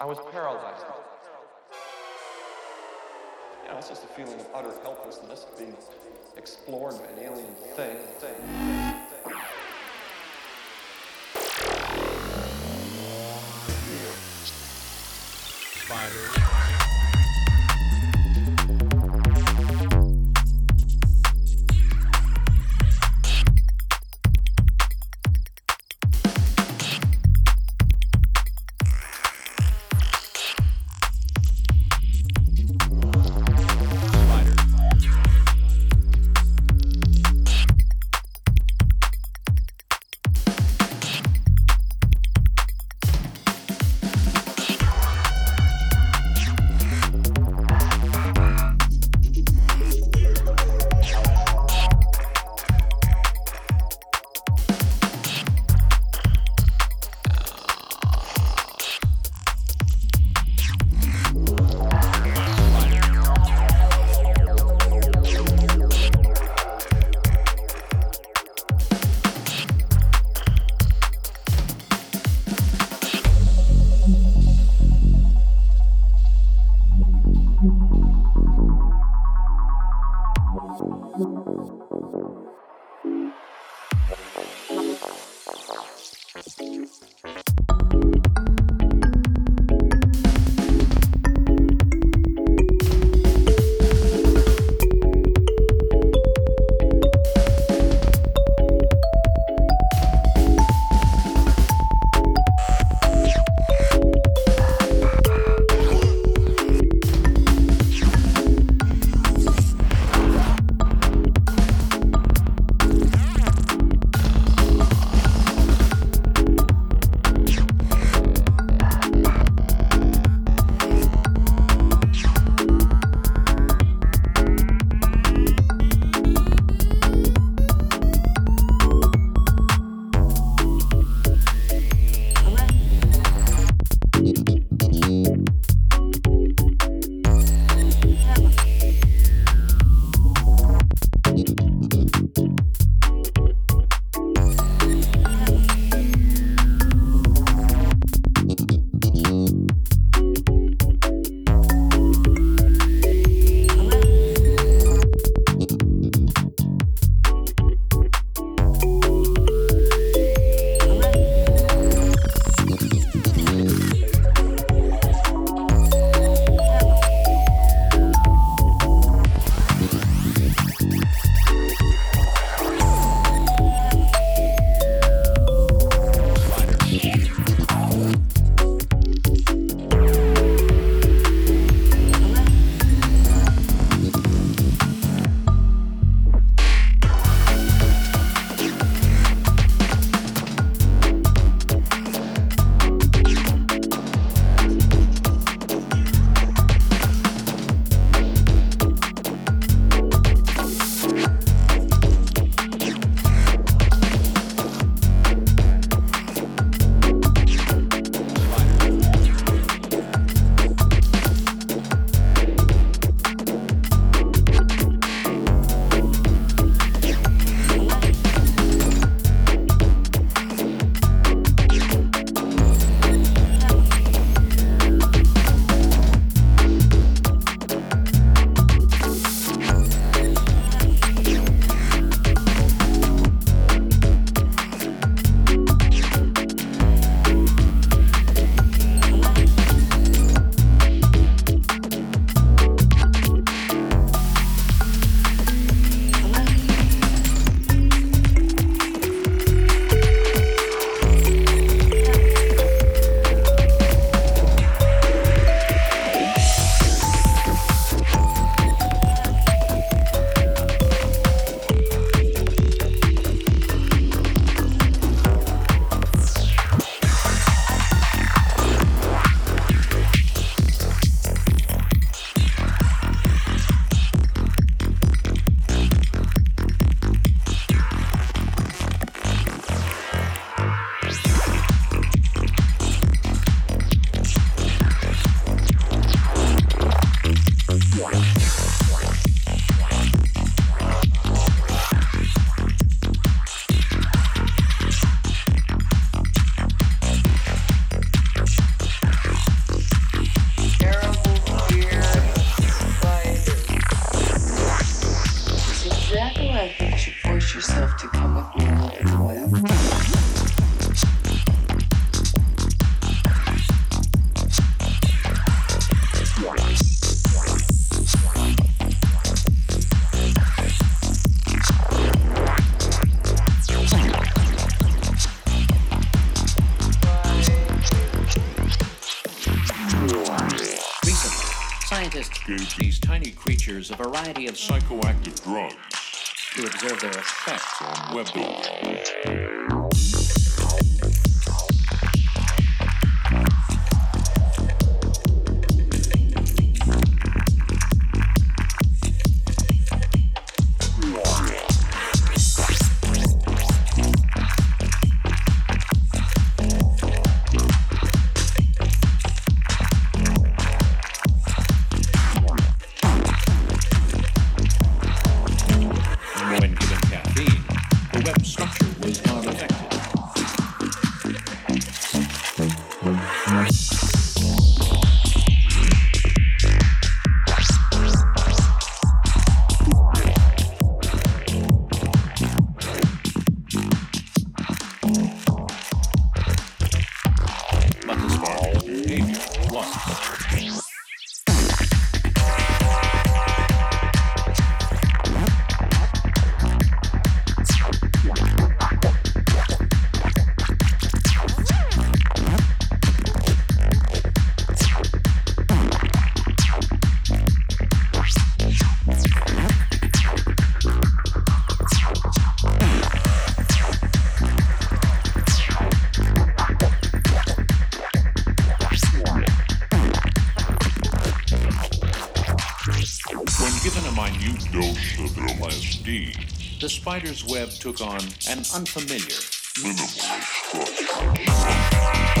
I was paralyzed. You know, it's just a feeling of utter helplessness being explored by an alien thing. thing, thing. Spider. a variety of psychoactive drugs to observe their effects on web When given a minute dose of LSD, the spider's web took on an unfamiliar, minimal structure.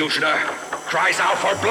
Executioner cries out for blood!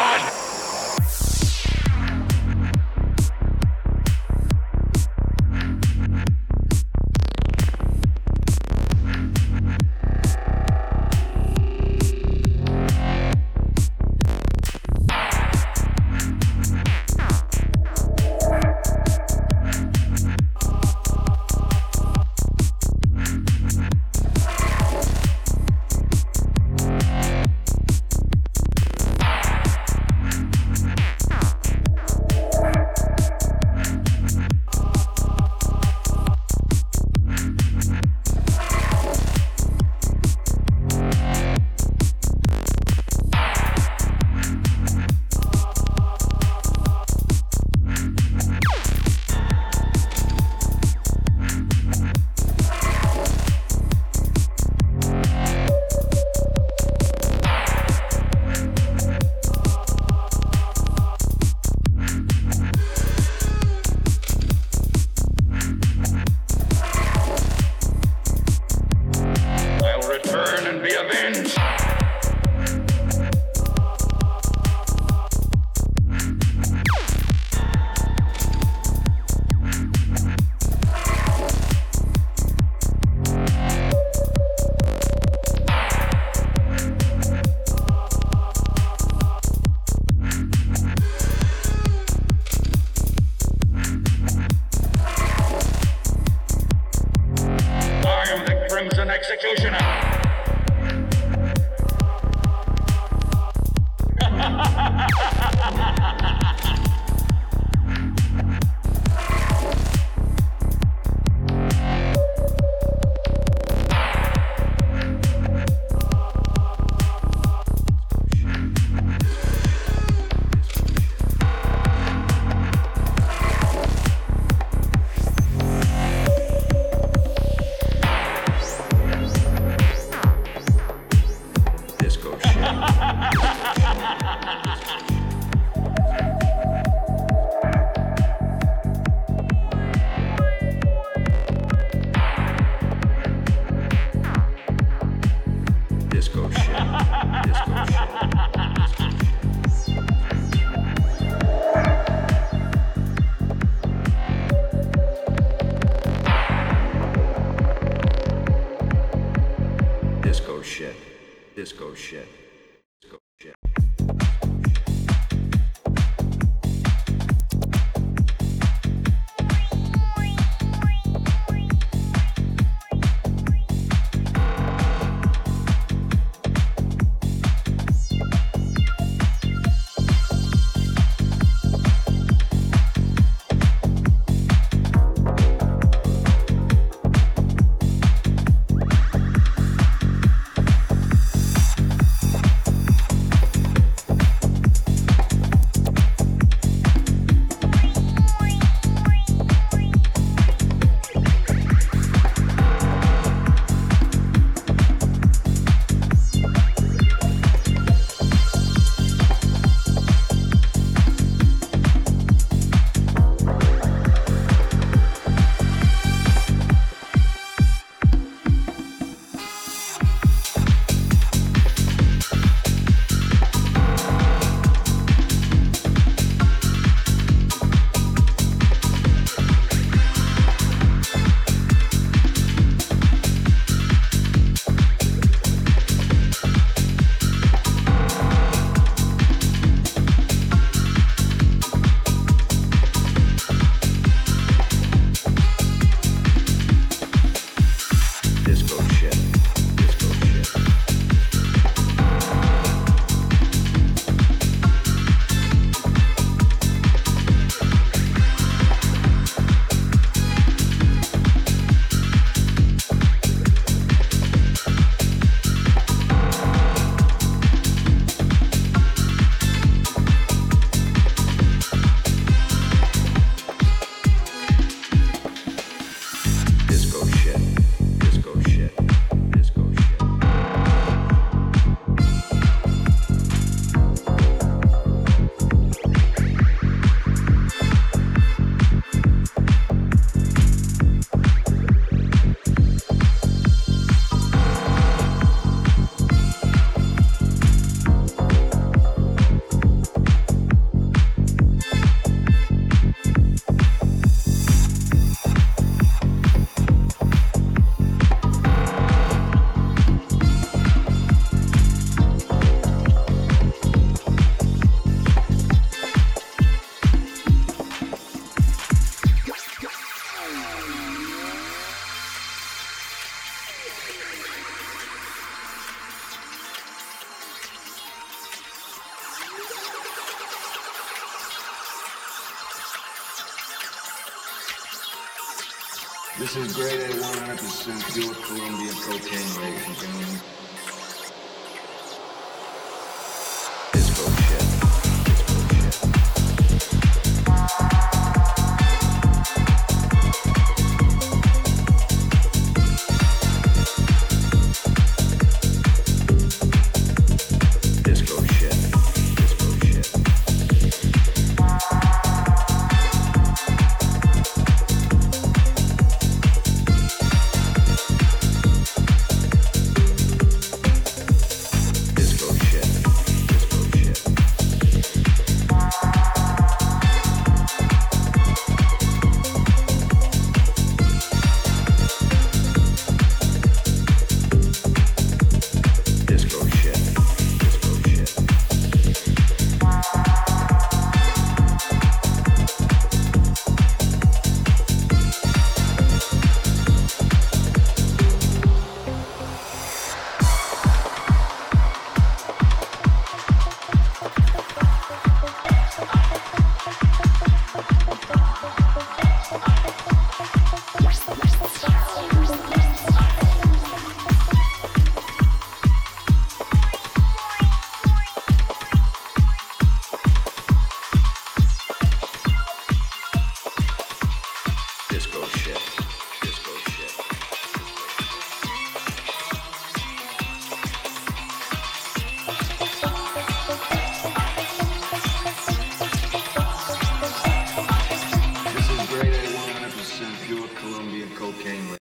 cocaine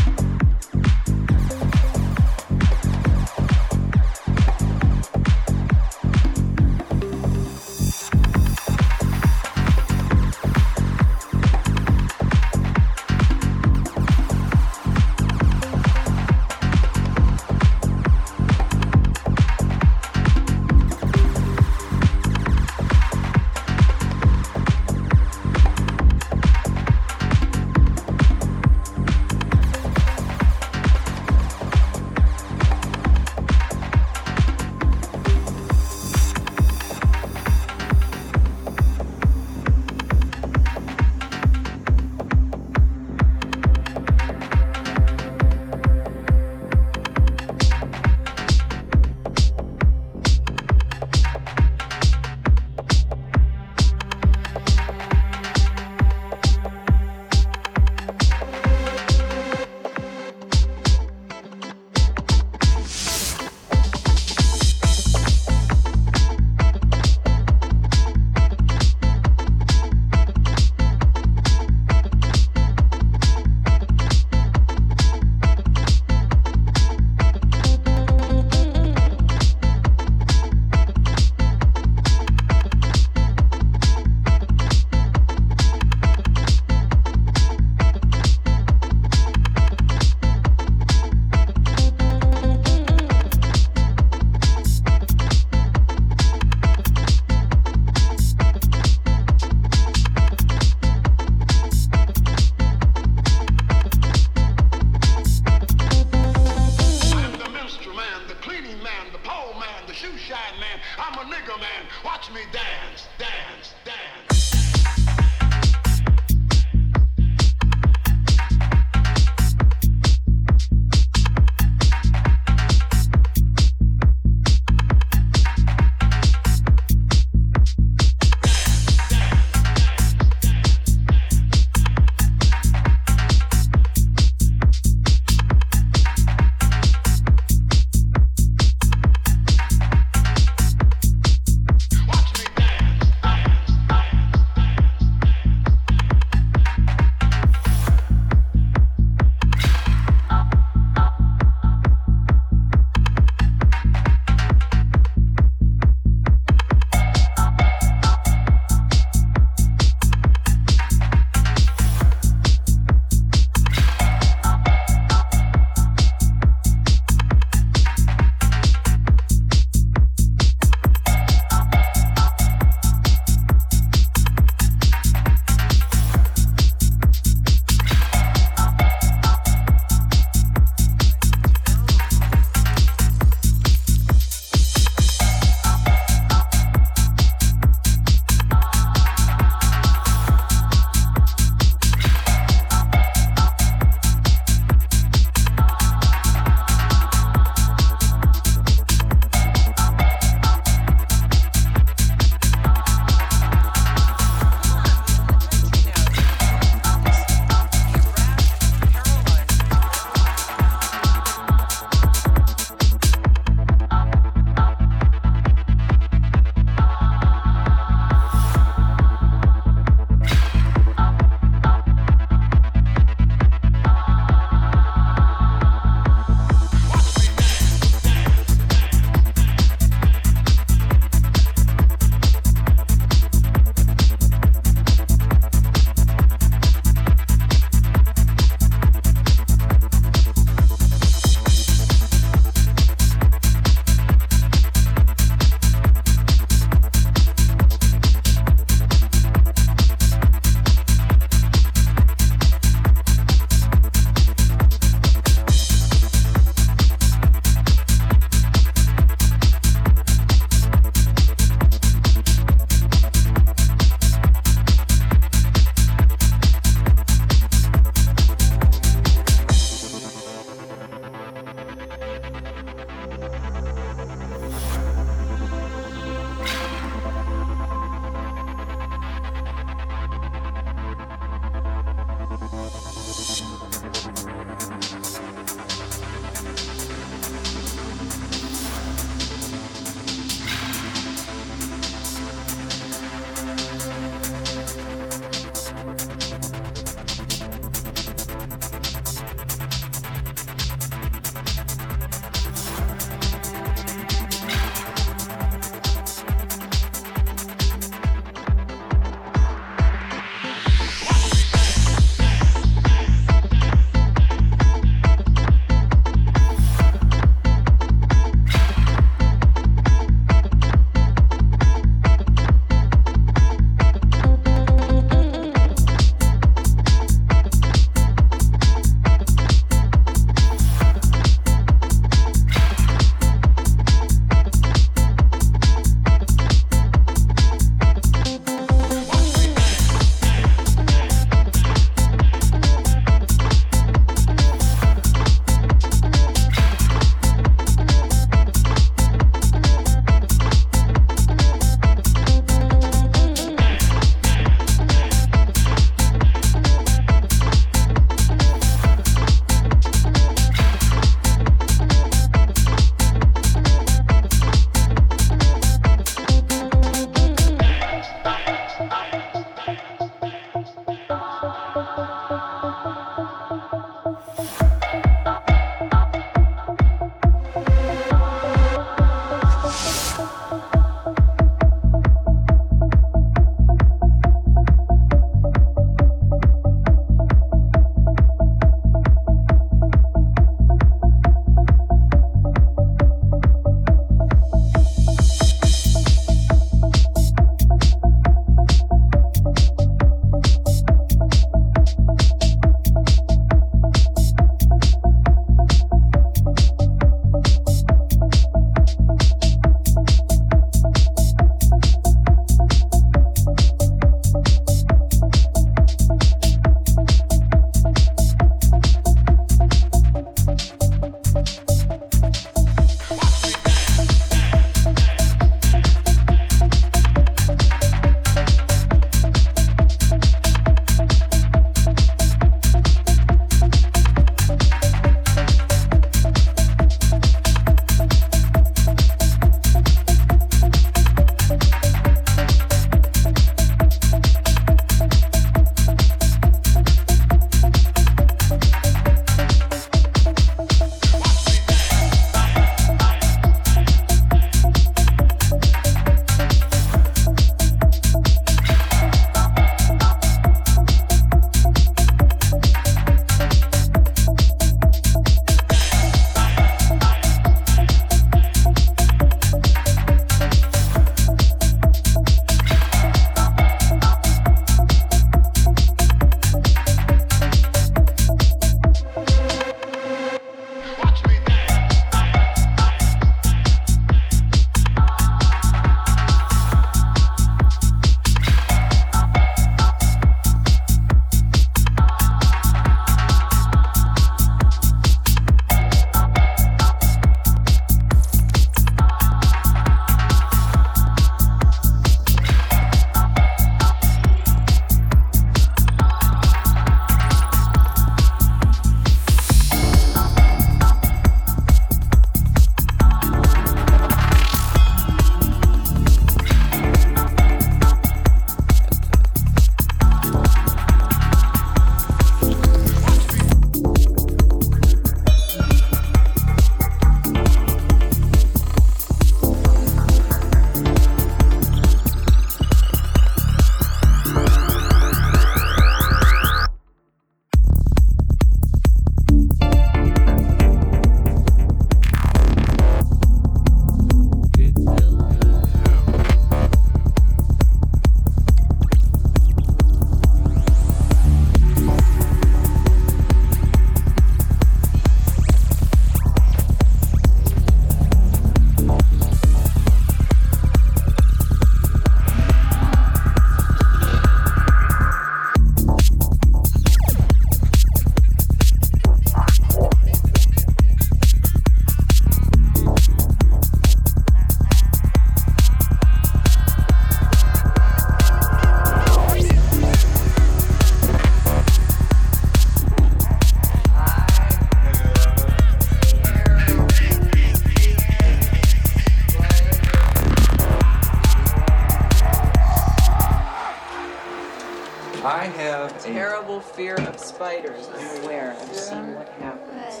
fear of spiders. I'm aware. I've seen what happens.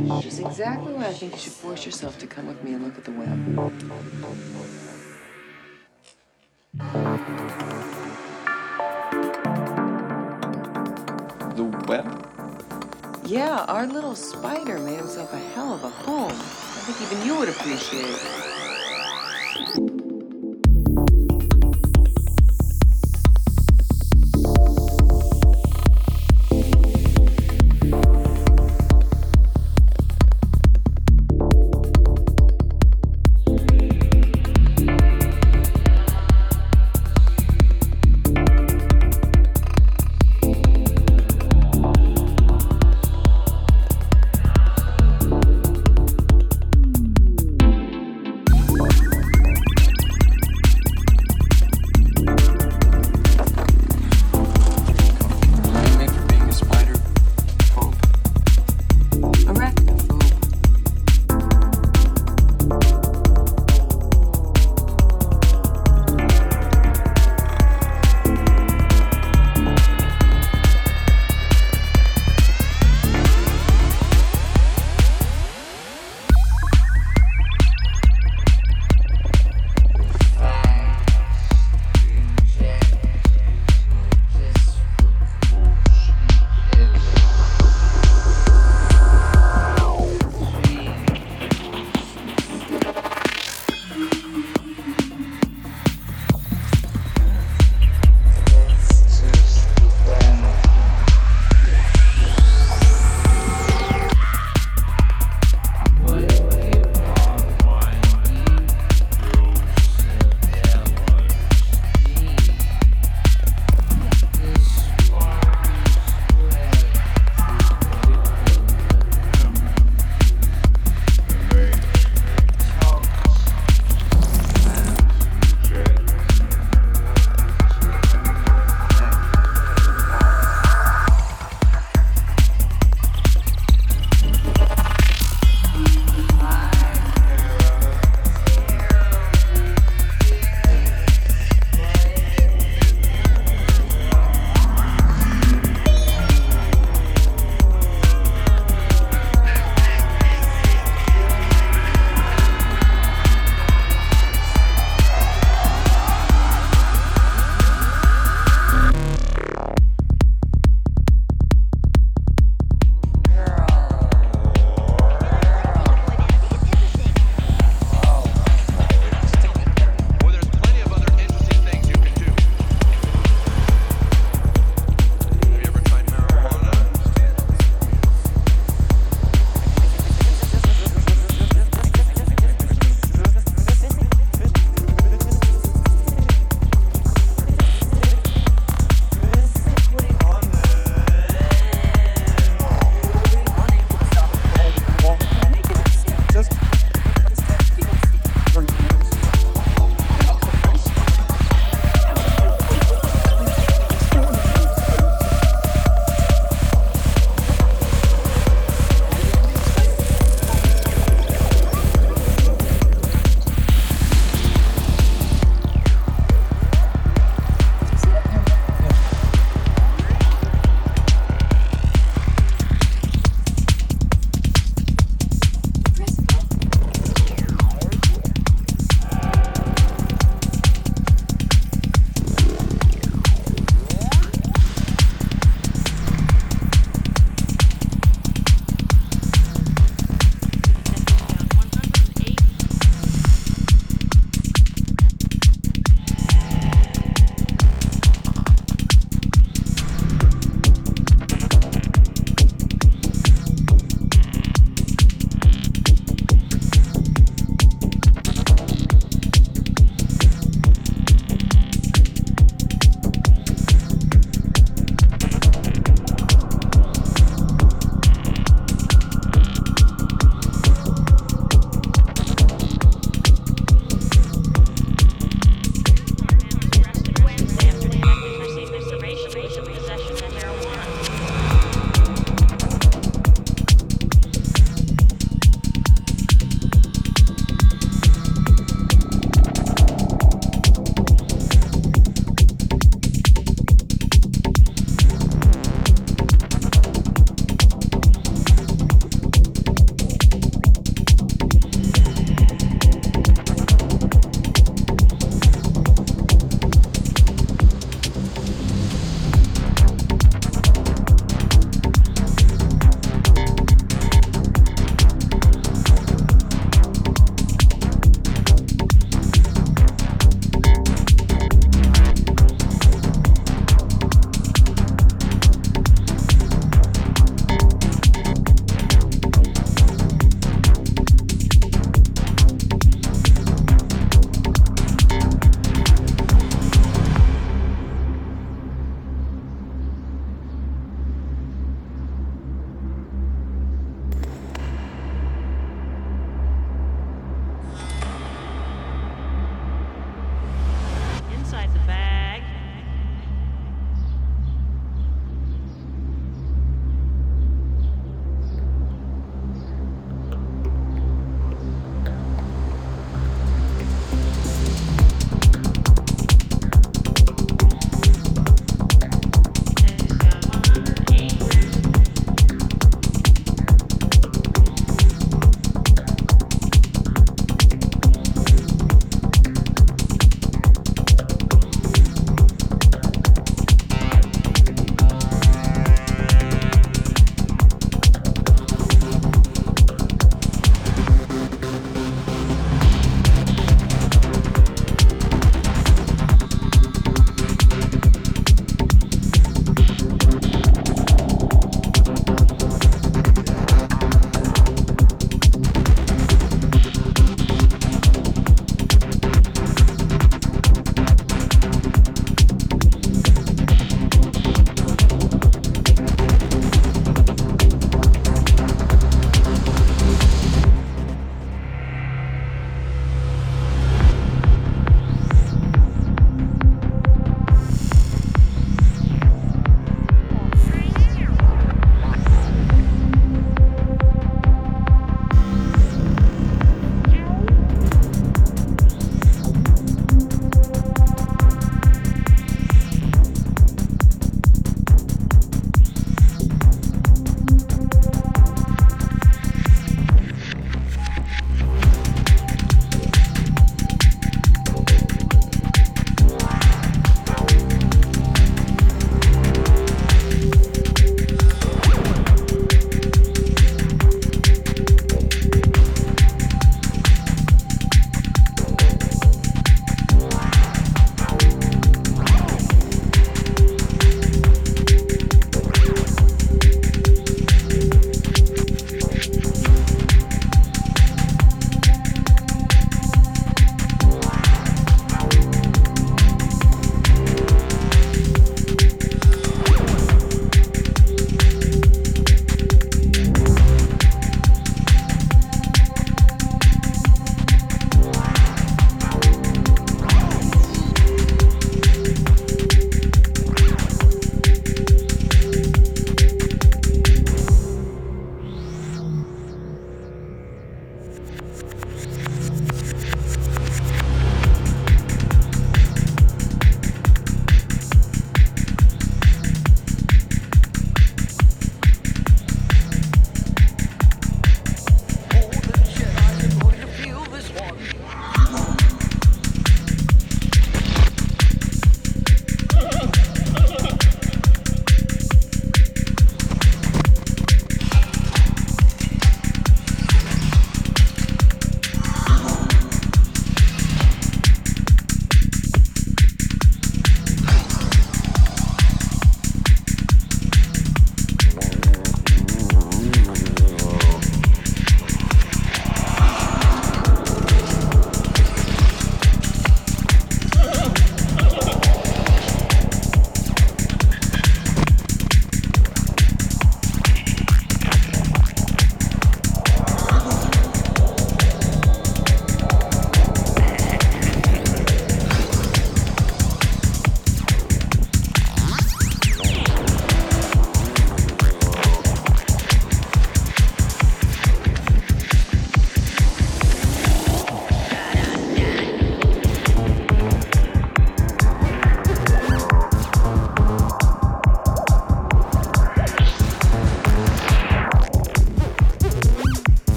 Which is exactly why I think you should force yourself to come with me and look at the web. the web. Yeah, our little spider made himself a hell of a home. I think even you would appreciate it.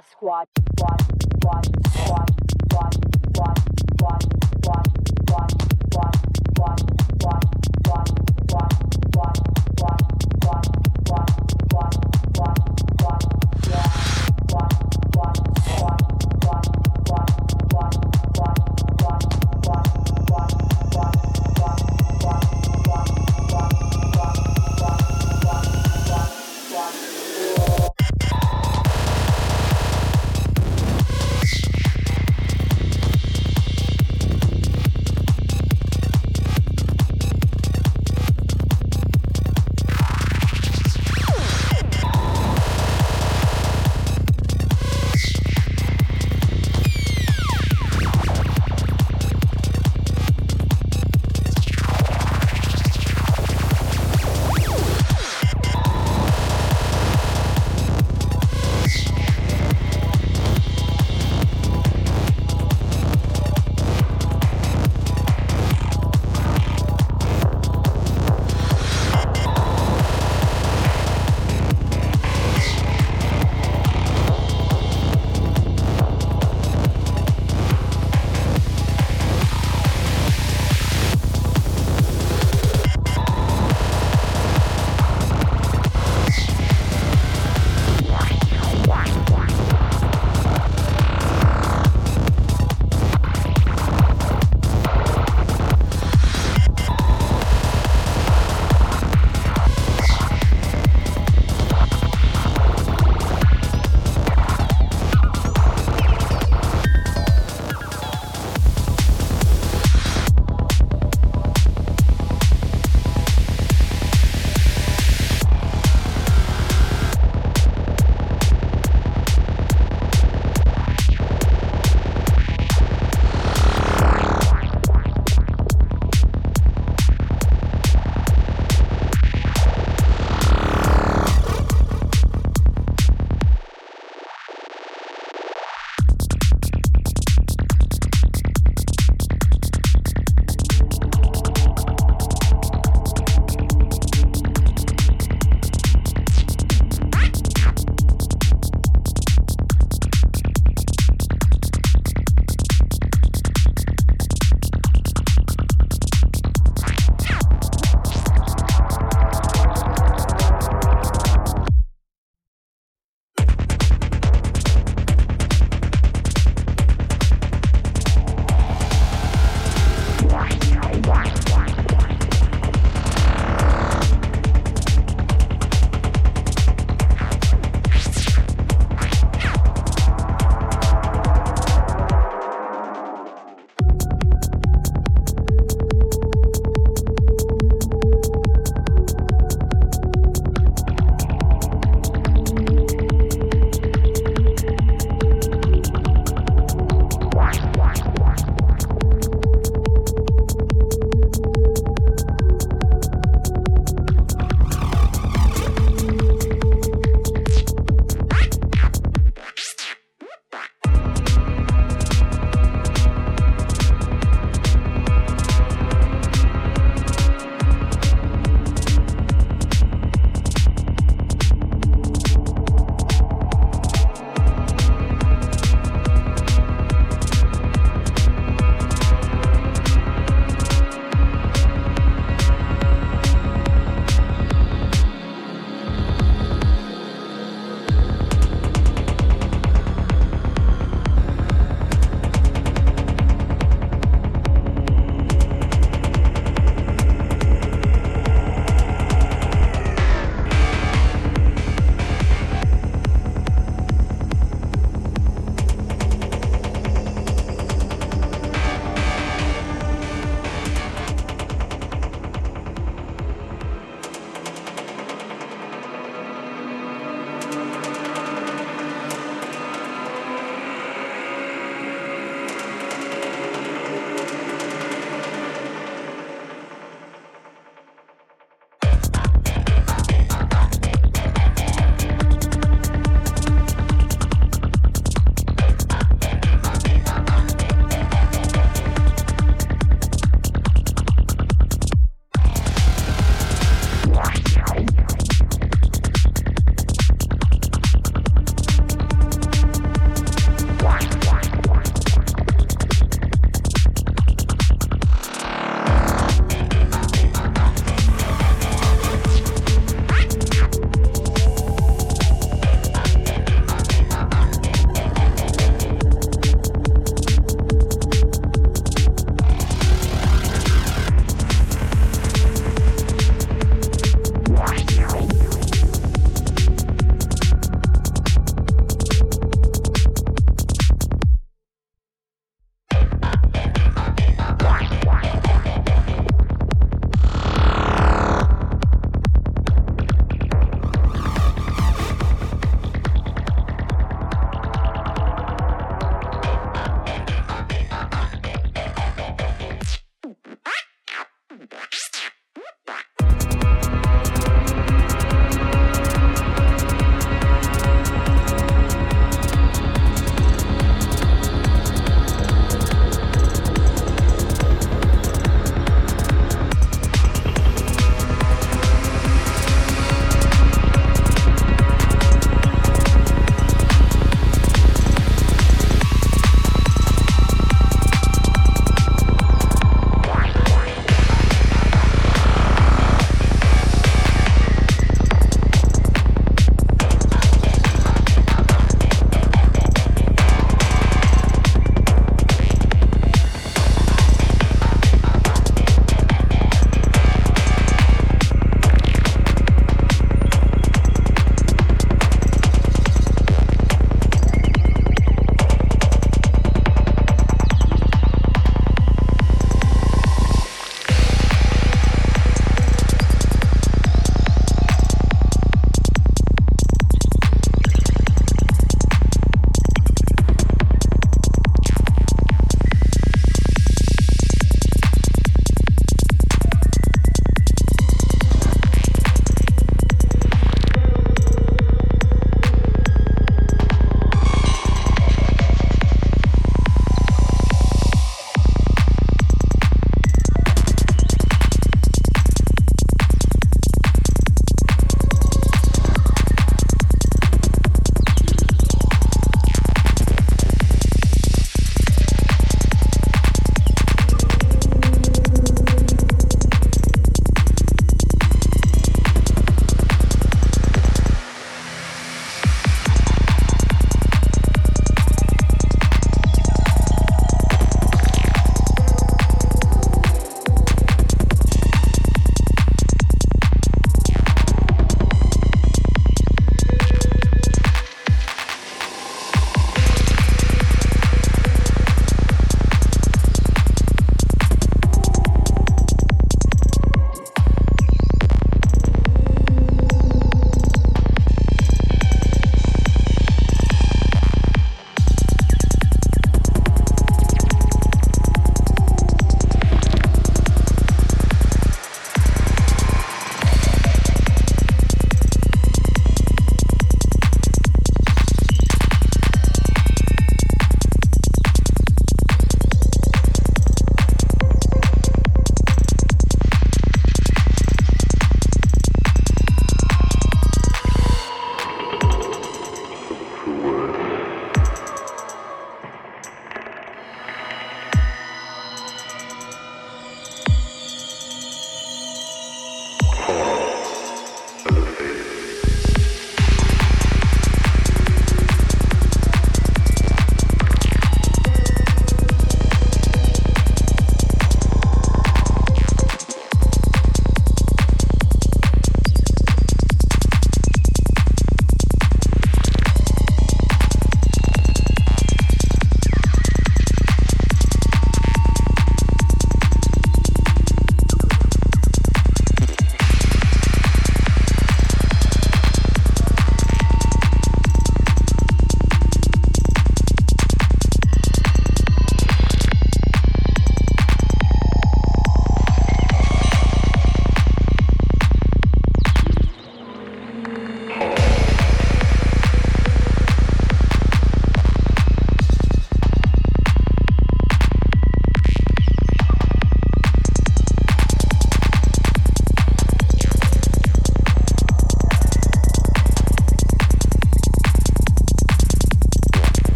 Sasquatch.